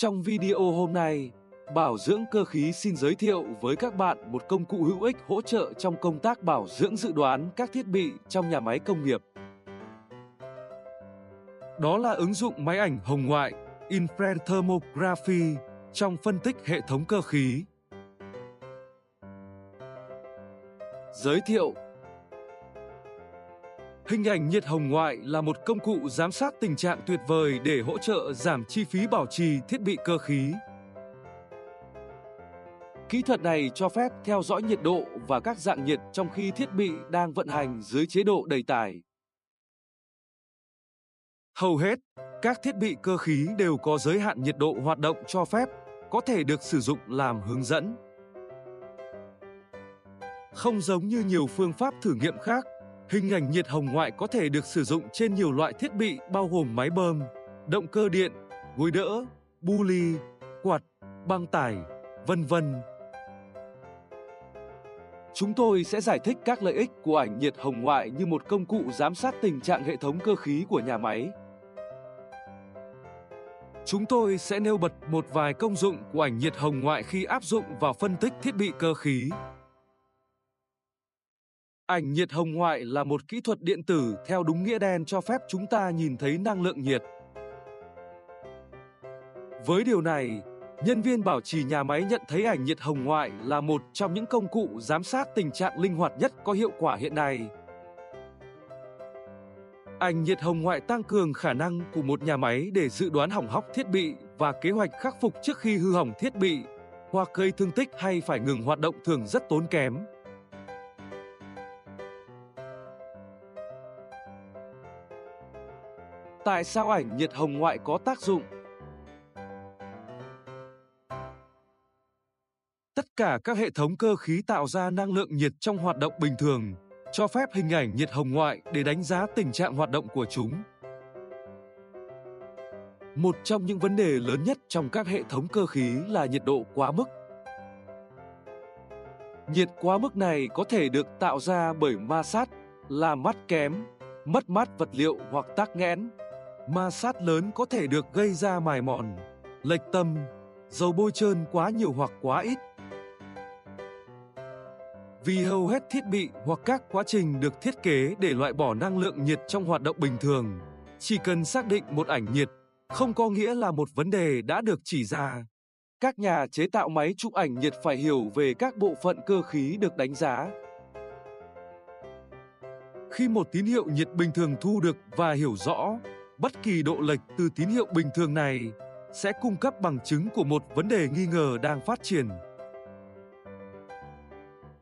Trong video hôm nay, Bảo dưỡng cơ khí xin giới thiệu với các bạn một công cụ hữu ích hỗ trợ trong công tác bảo dưỡng dự đoán các thiết bị trong nhà máy công nghiệp. Đó là ứng dụng máy ảnh hồng ngoại Infrared Thermography trong phân tích hệ thống cơ khí. Giới thiệu Hình ảnh nhiệt hồng ngoại là một công cụ giám sát tình trạng tuyệt vời để hỗ trợ giảm chi phí bảo trì thiết bị cơ khí. Kỹ thuật này cho phép theo dõi nhiệt độ và các dạng nhiệt trong khi thiết bị đang vận hành dưới chế độ đầy tải. Hầu hết, các thiết bị cơ khí đều có giới hạn nhiệt độ hoạt động cho phép, có thể được sử dụng làm hướng dẫn. Không giống như nhiều phương pháp thử nghiệm khác, hình ảnh nhiệt hồng ngoại có thể được sử dụng trên nhiều loại thiết bị bao gồm máy bơm, động cơ điện, gối đỡ, bu ly, quạt, băng tải, vân vân. Chúng tôi sẽ giải thích các lợi ích của ảnh nhiệt hồng ngoại như một công cụ giám sát tình trạng hệ thống cơ khí của nhà máy. Chúng tôi sẽ nêu bật một vài công dụng của ảnh nhiệt hồng ngoại khi áp dụng vào phân tích thiết bị cơ khí. Ảnh nhiệt hồng ngoại là một kỹ thuật điện tử theo đúng nghĩa đen cho phép chúng ta nhìn thấy năng lượng nhiệt. Với điều này, nhân viên bảo trì nhà máy nhận thấy ảnh nhiệt hồng ngoại là một trong những công cụ giám sát tình trạng linh hoạt nhất có hiệu quả hiện nay. Ảnh nhiệt hồng ngoại tăng cường khả năng của một nhà máy để dự đoán hỏng hóc thiết bị và kế hoạch khắc phục trước khi hư hỏng thiết bị, hoặc gây thương tích hay phải ngừng hoạt động thường rất tốn kém. Tại sao ảnh nhiệt hồng ngoại có tác dụng? Tất cả các hệ thống cơ khí tạo ra năng lượng nhiệt trong hoạt động bình thường, cho phép hình ảnh nhiệt hồng ngoại để đánh giá tình trạng hoạt động của chúng. Một trong những vấn đề lớn nhất trong các hệ thống cơ khí là nhiệt độ quá mức. Nhiệt quá mức này có thể được tạo ra bởi ma sát, làm mát kém, mất mát vật liệu hoặc tắc nghẽn. Ma sát lớn có thể được gây ra mài mòn, lệch tâm, dầu bôi trơn quá nhiều hoặc quá ít. Vì hầu hết thiết bị hoặc các quá trình được thiết kế để loại bỏ năng lượng nhiệt trong hoạt động bình thường, chỉ cần xác định một ảnh nhiệt, không có nghĩa là một vấn đề đã được chỉ ra. Các nhà chế tạo máy chụp ảnh nhiệt phải hiểu về các bộ phận cơ khí được đánh giá. Khi một tín hiệu nhiệt bình thường thu được và hiểu rõ, bất kỳ độ lệch từ tín hiệu bình thường này sẽ cung cấp bằng chứng của một vấn đề nghi ngờ đang phát triển.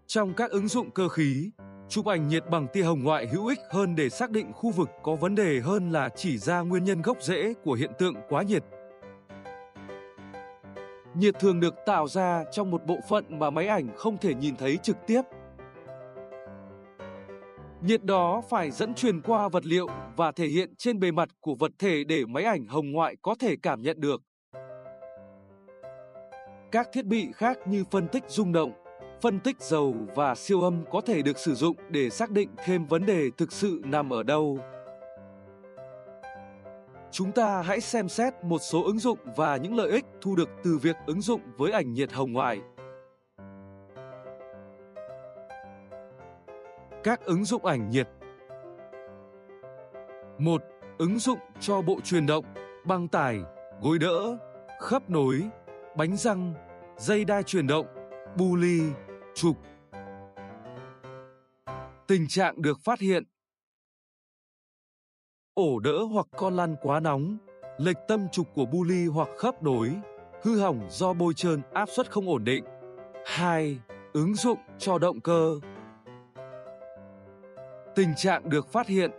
Trong các ứng dụng cơ khí, chụp ảnh nhiệt bằng tia hồng ngoại hữu ích hơn để xác định khu vực có vấn đề hơn là chỉ ra nguyên nhân gốc rễ của hiện tượng quá nhiệt. Nhiệt thường được tạo ra trong một bộ phận mà máy ảnh không thể nhìn thấy trực tiếp. Nhiệt đó phải dẫn truyền qua vật liệu và thể hiện trên bề mặt của vật thể để máy ảnh hồng ngoại có thể cảm nhận được. Các thiết bị khác như phân tích rung động, phân tích dầu và siêu âm có thể được sử dụng để xác định thêm vấn đề thực sự nằm ở đâu. Chúng ta hãy xem xét một số ứng dụng và những lợi ích thu được từ việc ứng dụng với ảnh nhiệt hồng ngoại. Các ứng dụng ảnh nhiệt 1. Ứng dụng cho bộ truyền động, băng tải, gối đỡ, khớp nối, bánh răng, dây đai truyền động, bu ly, trục. Tình trạng được phát hiện Ổ đỡ hoặc con lăn quá nóng, lệch tâm trục của bu ly hoặc khớp nối, hư hỏng do bôi trơn áp suất không ổn định. 2. Ứng dụng cho động cơ Tình trạng được phát hiện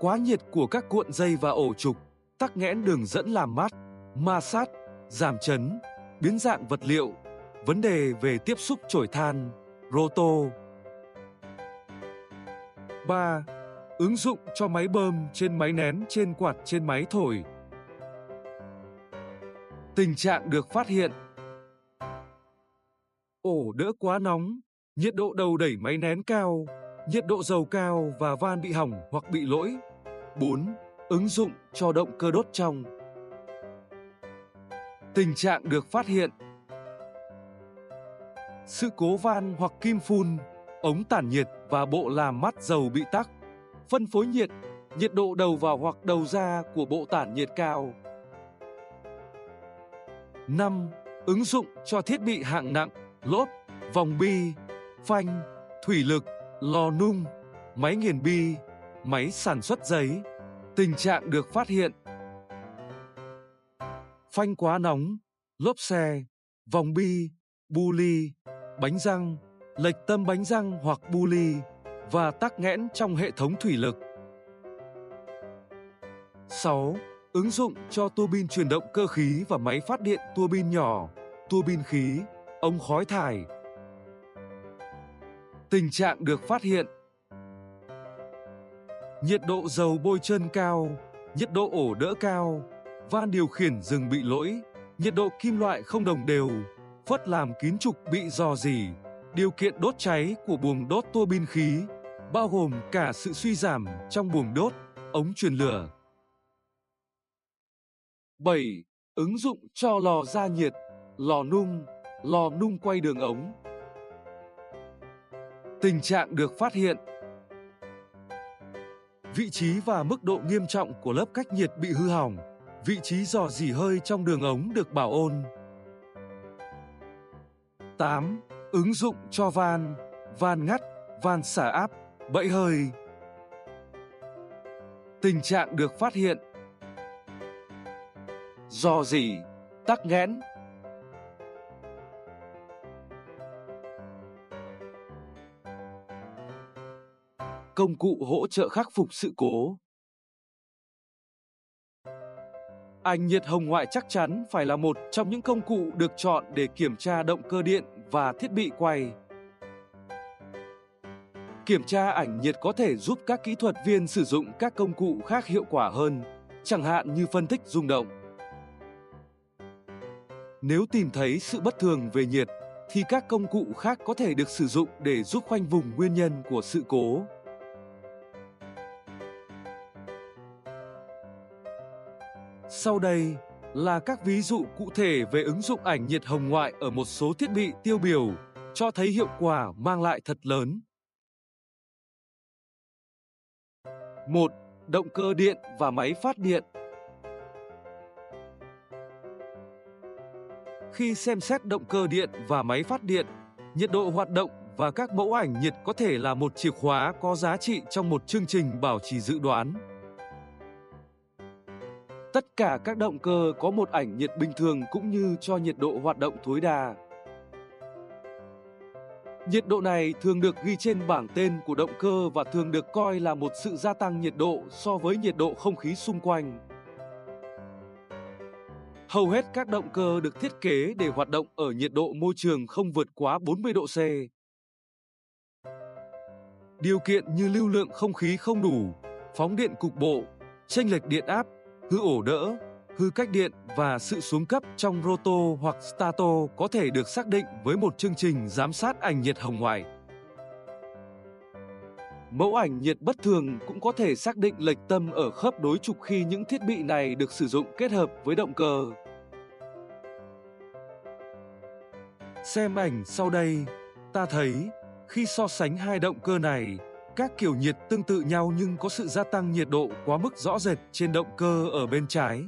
Quá nhiệt của các cuộn dây và ổ trục, tắc nghẽn đường dẫn làm mát, ma sát, giảm chấn, biến dạng vật liệu, vấn đề về tiếp xúc chổi than, roto. 3. Ứng dụng cho máy bơm trên máy nén trên quạt trên máy thổi. Tình trạng được phát hiện Ổ đỡ quá nóng, nhiệt độ đầu đẩy máy nén cao, nhiệt độ dầu cao và van bị hỏng hoặc bị lỗi. 4. Ứng dụng cho động cơ đốt trong. Tình trạng được phát hiện Sự cố van hoặc kim phun, ống tản nhiệt và bộ làm mát dầu bị tắc. Phân phối nhiệt, nhiệt độ đầu vào hoặc đầu ra của bộ tản nhiệt cao. 5. Ứng dụng cho thiết bị hạng nặng, lốp, vòng bi, phanh, thủy lực, lò nung, máy nghiền bi, máy sản xuất giấy. Tình trạng được phát hiện phanh quá nóng, lốp xe, vòng bi, bu ly, bánh răng, lệch tâm bánh răng hoặc bu ly và tắc nghẽn trong hệ thống thủy lực. 6. Ứng dụng cho tua bin truyền động cơ khí và máy phát điện tua bin nhỏ, tua bin khí, ống khói thải. Tình trạng được phát hiện Nhiệt độ dầu bôi trơn cao, nhiệt độ ổ đỡ cao, van điều khiển dừng bị lỗi, nhiệt độ kim loại không đồng đều, phất làm kín trục bị dò dỉ, điều kiện đốt cháy của buồng đốt tua bin khí, bao gồm cả sự suy giảm trong buồng đốt, ống truyền lửa. 7. Ứng dụng cho lò gia nhiệt, lò nung, lò nung quay đường ống. Tình trạng được phát hiện Vị trí và mức độ nghiêm trọng của lớp cách nhiệt bị hư hỏng, vị trí dò dỉ hơi trong đường ống được bảo ôn. 8. Ứng dụng cho van, van ngắt, van xả áp, bẫy hơi. Tình trạng được phát hiện dò dỉ, Tắc nghẽn Công cụ hỗ trợ khắc phục sự cố Ảnh nhiệt hồng ngoại chắc chắn phải là một trong những công cụ được chọn để kiểm tra động cơ điện và thiết bị quay. Kiểm tra ảnh nhiệt có thể giúp các kỹ thuật viên sử dụng các công cụ khác hiệu quả hơn, chẳng hạn như phân tích rung động. Nếu tìm thấy sự bất thường về nhiệt, thì các công cụ khác có thể được sử dụng để giúp khoanh vùng nguyên nhân của sự cố. Sau đây là các ví dụ cụ thể về ứng dụng ảnh nhiệt hồng ngoại ở một số thiết bị tiêu biểu, cho thấy hiệu quả mang lại thật lớn. 1. Động cơ điện và máy phát điện Khi xem xét động cơ điện và máy phát điện, nhiệt độ hoạt động và các mẫu ảnh nhiệt có thể là một chìa khóa có giá trị trong một chương trình bảo trì dự đoán. Tất cả các động cơ có một ảnh nhiệt bình thường cũng như cho nhiệt độ hoạt động tối đa. Nhiệt độ này thường được ghi trên bảng tên của động cơ và thường được coi là một sự gia tăng nhiệt độ so với nhiệt độ không khí xung quanh. Hầu hết các động cơ được thiết kế để hoạt động ở nhiệt độ môi trường không vượt quá 40 độ C. Điều kiện như lưu lượng không khí không đủ, phóng điện cục bộ, chênh lệch điện áp, hư ổ đỡ, hư cách điện và sự xuống cấp trong roto hoặc stato có thể được xác định với một chương trình giám sát ảnh nhiệt hồng ngoại. Mẫu ảnh nhiệt bất thường cũng có thể xác định lệch tâm ở khớp đối trục khi những thiết bị này được sử dụng kết hợp với động cơ. Xem ảnh sau đây, ta thấy khi so sánh hai động cơ này, các kiểu nhiệt tương tự nhau nhưng có sự gia tăng nhiệt độ quá mức rõ rệt trên động cơ ở bên trái.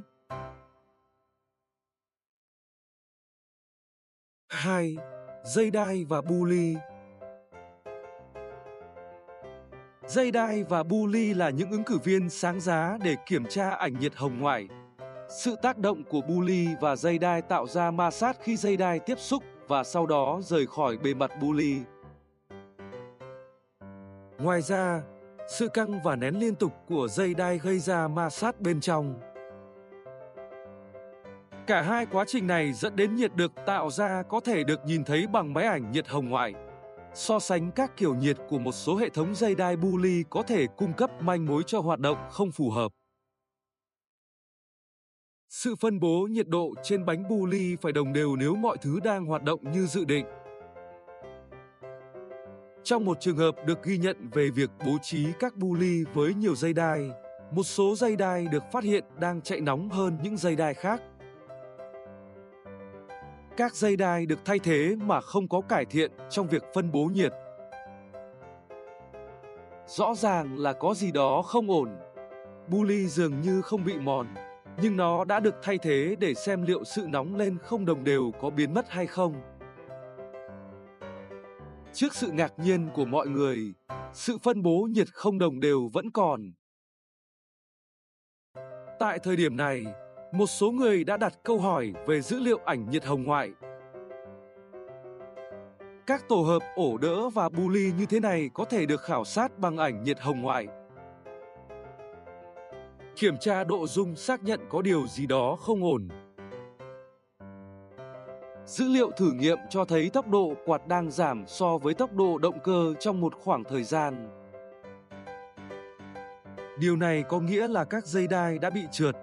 2. Dây đai và bu ly Dây đai và bu ly là những ứng cử viên sáng giá để kiểm tra ảnh nhiệt hồng ngoại. Sự tác động của bu ly và dây đai tạo ra ma sát khi dây đai tiếp xúc và sau đó rời khỏi bề mặt bu ly. Ngoài ra, sự căng và nén liên tục của dây đai gây ra ma sát bên trong. Cả hai quá trình này dẫn đến nhiệt được tạo ra có thể được nhìn thấy bằng máy ảnh nhiệt hồng ngoại. So sánh các kiểu nhiệt của một số hệ thống dây đai bu ly có thể cung cấp manh mối cho hoạt động không phù hợp. Sự phân bố nhiệt độ trên bánh bu ly phải đồng đều nếu mọi thứ đang hoạt động như dự định. Trong một trường hợp được ghi nhận về việc bố trí các bu ly với nhiều dây đai, một số dây đai được phát hiện đang chạy nóng hơn những dây đai khác. Các dây đai được thay thế mà không có cải thiện trong việc phân bố nhiệt. Rõ ràng là có gì đó không ổn. Bu ly dường như không bị mòn, nhưng nó đã được thay thế để xem liệu sự nóng lên không đồng đều có biến mất hay không. Trước sự ngạc nhiên của mọi người, sự phân bố nhiệt không đồng đều vẫn còn. Tại thời điểm này, một số người đã đặt câu hỏi về dữ liệu ảnh nhiệt hồng ngoại. Các tổ hợp ổ đỡ và bully như thế này có thể được khảo sát bằng ảnh nhiệt hồng ngoại. Kiểm tra độ dung xác nhận có điều gì đó không ổn. Dữ liệu thử nghiệm cho thấy tốc độ quạt đang giảm so với tốc độ động cơ trong một khoảng thời gian. Điều này có nghĩa là các dây đai đã bị trượt.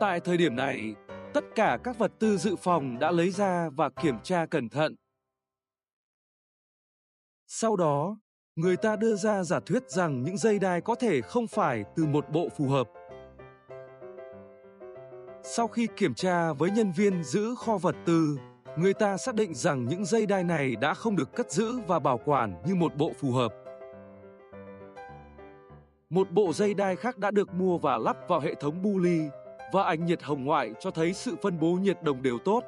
Tại thời điểm này, tất cả các vật tư dự phòng đã lấy ra và kiểm tra cẩn thận. Sau đó, người ta đưa ra giả thuyết rằng những dây đai có thể không phải từ một bộ phù hợp. Sau khi kiểm tra với nhân viên giữ kho vật tư, người ta xác định rằng những dây đai này đã không được cất giữ và bảo quản như một bộ phù hợp. Một bộ dây đai khác đã được mua và lắp vào hệ thống bu ly và ảnh nhiệt hồng ngoại cho thấy sự phân bố nhiệt đồng đều tốt.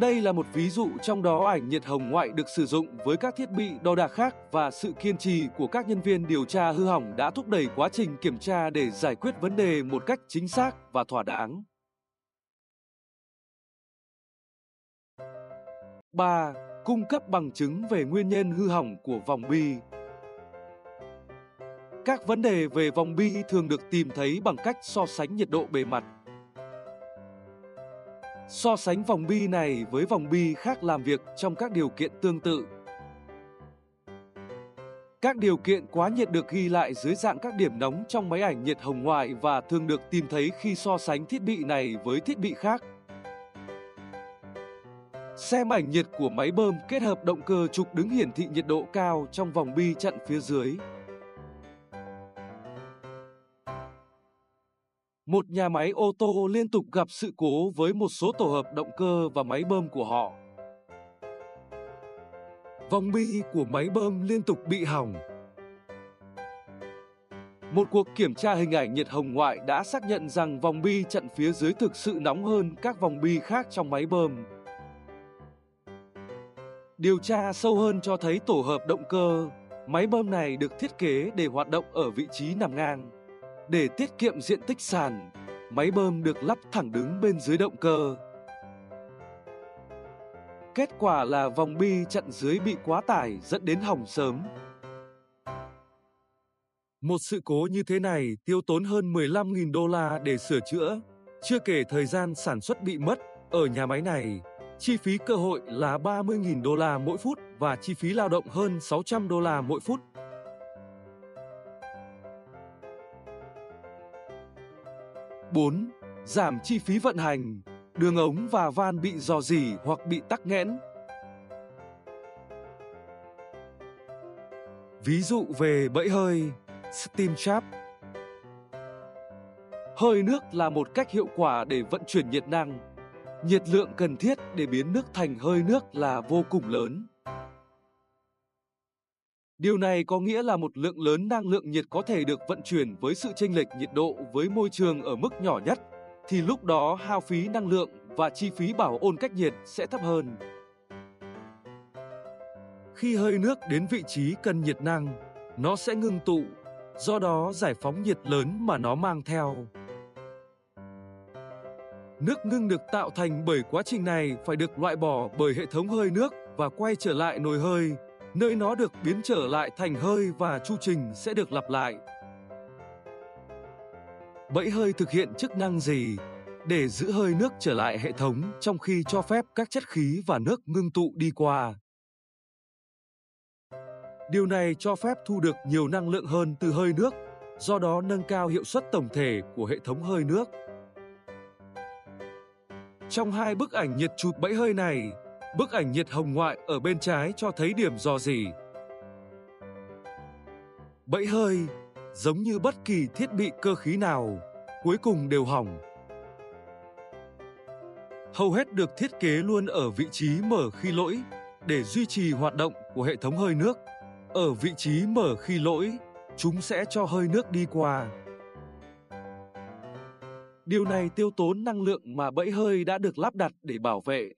Đây là một ví dụ trong đó ảnh nhiệt hồng ngoại được sử dụng với các thiết bị đo đạc khác và sự kiên trì của các nhân viên điều tra hư hỏng đã thúc đẩy quá trình kiểm tra để giải quyết vấn đề một cách chính xác và thỏa đáng. 3. Cung cấp bằng chứng về nguyên nhân hư hỏng của vòng bi. Các vấn đề về vòng bi thường được tìm thấy bằng cách so sánh nhiệt độ bề mặt So sánh vòng bi này với vòng bi khác làm việc trong các điều kiện tương tự. Các điều kiện quá nhiệt được ghi lại dưới dạng các điểm nóng trong máy ảnh nhiệt hồng ngoại và thường được tìm thấy khi so sánh thiết bị này với thiết bị khác. Xem ảnh nhiệt của máy bơm kết hợp động cơ trục đứng hiển thị nhiệt độ cao trong vòng bi chặn phía dưới. Một nhà máy ô tô liên tục gặp sự cố với một số tổ hợp động cơ và máy bơm của họ. Vòng bi của máy bơm liên tục bị hỏng. Một cuộc kiểm tra hình ảnh nhiệt hồng ngoại đã xác nhận rằng vòng bi chặn phía dưới thực sự nóng hơn các vòng bi khác trong máy bơm. Điều tra sâu hơn cho thấy tổ hợp động cơ, máy bơm này được thiết kế để hoạt động ở vị trí nằm ngang. Để tiết kiệm diện tích sàn, máy bơm được lắp thẳng đứng bên dưới động cơ. Kết quả là vòng bi chặn dưới bị quá tải dẫn đến hỏng sớm. Một sự cố như thế này tiêu tốn hơn 15.000 đô la để sửa chữa, chưa kể thời gian sản xuất bị mất ở nhà máy này. Chi phí cơ hội là 30.000 đô la mỗi phút và chi phí lao động hơn 600 đô la mỗi phút. 4. Giảm chi phí vận hành, đường ống và van bị dò dỉ hoặc bị tắc nghẽn. Ví dụ về bẫy hơi, steam trap. Hơi nước là một cách hiệu quả để vận chuyển nhiệt năng. Nhiệt lượng cần thiết để biến nước thành hơi nước là vô cùng lớn. Điều này có nghĩa là một lượng lớn năng lượng nhiệt có thể được vận chuyển với sự chênh lệch nhiệt độ với môi trường ở mức nhỏ nhất, thì lúc đó hao phí năng lượng và chi phí bảo ôn cách nhiệt sẽ thấp hơn. Khi hơi nước đến vị trí cần nhiệt năng, nó sẽ ngưng tụ, do đó giải phóng nhiệt lớn mà nó mang theo. Nước ngưng được tạo thành bởi quá trình này phải được loại bỏ bởi hệ thống hơi nước và quay trở lại nồi hơi nơi nó được biến trở lại thành hơi và chu trình sẽ được lặp lại. Bẫy hơi thực hiện chức năng gì? Để giữ hơi nước trở lại hệ thống trong khi cho phép các chất khí và nước ngưng tụ đi qua. Điều này cho phép thu được nhiều năng lượng hơn từ hơi nước, do đó nâng cao hiệu suất tổng thể của hệ thống hơi nước. Trong hai bức ảnh nhiệt chụp bẫy hơi này, Bức ảnh nhiệt hồng ngoại ở bên trái cho thấy điểm dò gì? Bẫy hơi, giống như bất kỳ thiết bị cơ khí nào, cuối cùng đều hỏng. hầu hết được thiết kế luôn ở vị trí mở khi lỗi để duy trì hoạt động của hệ thống hơi nước. Ở vị trí mở khi lỗi, chúng sẽ cho hơi nước đi qua. Điều này tiêu tốn năng lượng mà bẫy hơi đã được lắp đặt để bảo vệ.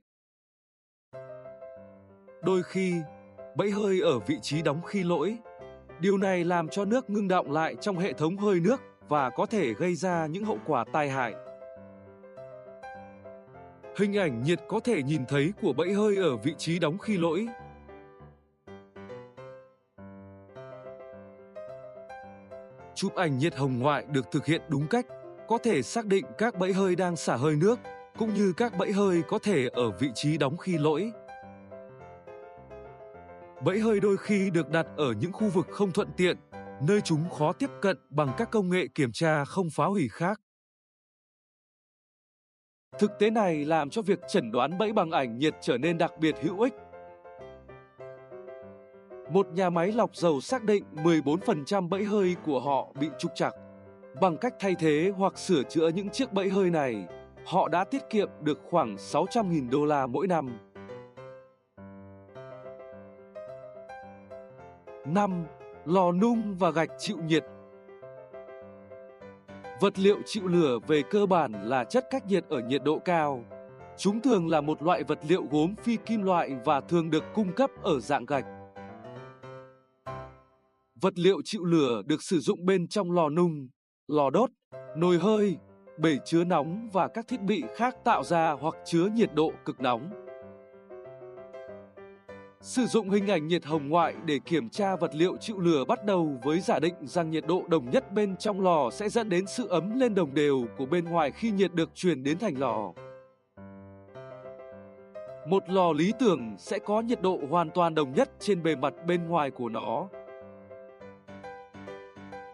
Đôi khi, bẫy hơi ở vị trí đóng khi lỗi. Điều này làm cho nước ngưng động lại trong hệ thống hơi nước và có thể gây ra những hậu quả tai hại. Hình ảnh nhiệt có thể nhìn thấy của bẫy hơi ở vị trí đóng khi lỗi. Chụp ảnh nhiệt hồng ngoại được thực hiện đúng cách, có thể xác định các bẫy hơi đang xả hơi nước, cũng như các bẫy hơi có thể ở vị trí đóng khi lỗi. Bẫy hơi đôi khi được đặt ở những khu vực không thuận tiện, nơi chúng khó tiếp cận bằng các công nghệ kiểm tra không phá hủy khác. Thực tế này làm cho việc chẩn đoán bẫy bằng ảnh nhiệt trở nên đặc biệt hữu ích. Một nhà máy lọc dầu xác định 14% bẫy hơi của họ bị trục trặc. Bằng cách thay thế hoặc sửa chữa những chiếc bẫy hơi này, họ đã tiết kiệm được khoảng 600.000 đô la mỗi năm. 5. Lò nung và gạch chịu nhiệt Vật liệu chịu lửa về cơ bản là chất cách nhiệt ở nhiệt độ cao. Chúng thường là một loại vật liệu gốm phi kim loại và thường được cung cấp ở dạng gạch. Vật liệu chịu lửa được sử dụng bên trong lò nung, lò đốt, nồi hơi, bể chứa nóng và các thiết bị khác tạo ra hoặc chứa nhiệt độ cực nóng. Sử dụng hình ảnh nhiệt hồng ngoại để kiểm tra vật liệu chịu lửa bắt đầu với giả định rằng nhiệt độ đồng nhất bên trong lò sẽ dẫn đến sự ấm lên đồng đều của bên ngoài khi nhiệt được truyền đến thành lò. Một lò lý tưởng sẽ có nhiệt độ hoàn toàn đồng nhất trên bề mặt bên ngoài của nó.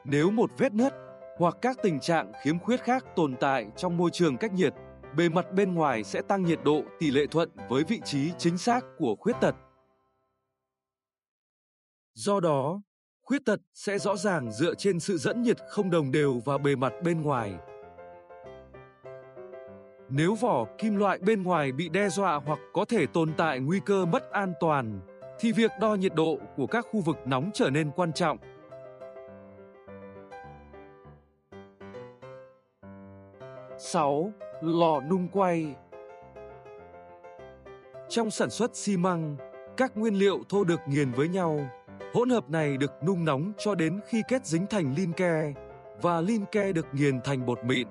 Nếu một vết nứt hoặc các tình trạng khiếm khuyết khác tồn tại trong môi trường cách nhiệt, bề mặt bên ngoài sẽ tăng nhiệt độ tỷ lệ thuận với vị trí chính xác của khuyết tật. Do đó, khuyết tật sẽ rõ ràng dựa trên sự dẫn nhiệt không đồng đều và bề mặt bên ngoài. Nếu vỏ kim loại bên ngoài bị đe dọa hoặc có thể tồn tại nguy cơ mất an toàn, thì việc đo nhiệt độ của các khu vực nóng trở nên quan trọng. Sáu, Lò nung quay Trong sản xuất xi măng, các nguyên liệu thô được nghiền với nhau Hỗn hợp này được nung nóng cho đến khi kết dính thành lin ke và lin ke được nghiền thành bột mịn.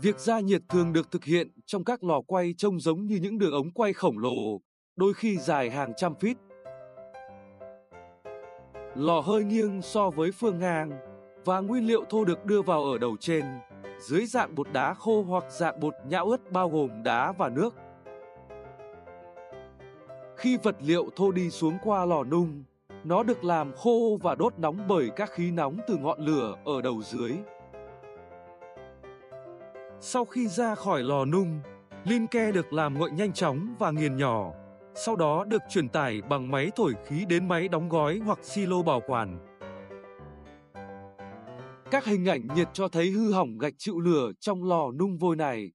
Việc gia nhiệt thường được thực hiện trong các lò quay trông giống như những đường ống quay khổng lồ, đôi khi dài hàng trăm feet. Lò hơi nghiêng so với phương ngang và nguyên liệu thô được đưa vào ở đầu trên, dưới dạng bột đá khô hoặc dạng bột nhão ướt bao gồm đá và nước. Khi vật liệu thô đi xuống qua lò nung, nó được làm khô và đốt nóng bởi các khí nóng từ ngọn lửa ở đầu dưới. Sau khi ra khỏi lò nung, linh ke được làm nguội nhanh chóng và nghiền nhỏ, sau đó được truyền tải bằng máy thổi khí đến máy đóng gói hoặc silo bảo quản. Các hình ảnh nhiệt cho thấy hư hỏng gạch chịu lửa trong lò nung vôi này.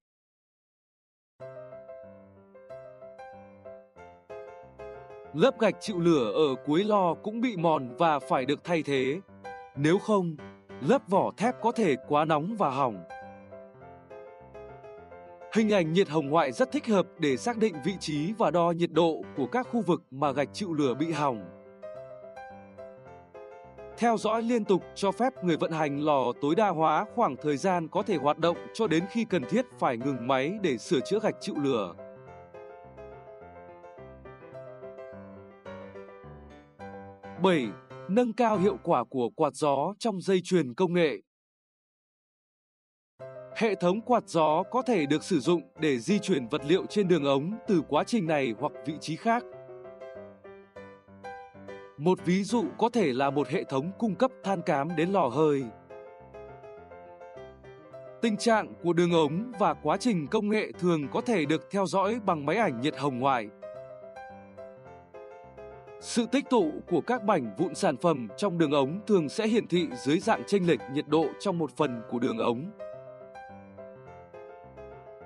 Lớp gạch chịu lửa ở cuối lò cũng bị mòn và phải được thay thế. Nếu không, lớp vỏ thép có thể quá nóng và hỏng. Hình ảnh nhiệt hồng ngoại rất thích hợp để xác định vị trí và đo nhiệt độ của các khu vực mà gạch chịu lửa bị hỏng. Theo dõi liên tục cho phép người vận hành lò tối đa hóa khoảng thời gian có thể hoạt động cho đến khi cần thiết phải ngừng máy để sửa chữa gạch chịu lửa. 7. Nâng cao hiệu quả của quạt gió trong dây chuyền công nghệ. Hệ thống quạt gió có thể được sử dụng để di chuyển vật liệu trên đường ống từ quá trình này hoặc vị trí khác. Một ví dụ có thể là một hệ thống cung cấp than cám đến lò hơi. Tình trạng của đường ống và quá trình công nghệ thường có thể được theo dõi bằng máy ảnh nhiệt hồng ngoại sự tích tụ của các mảnh vụn sản phẩm trong đường ống thường sẽ hiển thị dưới dạng chênh lệch nhiệt độ trong một phần của đường ống.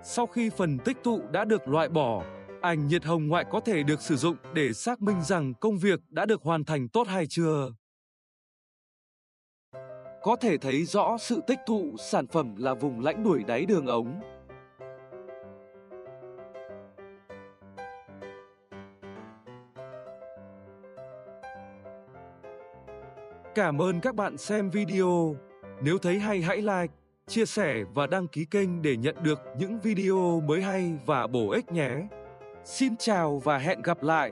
Sau khi phần tích tụ đã được loại bỏ, ảnh nhiệt hồng ngoại có thể được sử dụng để xác minh rằng công việc đã được hoàn thành tốt hay chưa. Có thể thấy rõ sự tích tụ sản phẩm là vùng lãnh đuổi đáy đường ống. Cảm ơn các bạn xem video. Nếu thấy hay hãy like, chia sẻ và đăng ký kênh để nhận được những video mới hay và bổ ích nhé. Xin chào và hẹn gặp lại.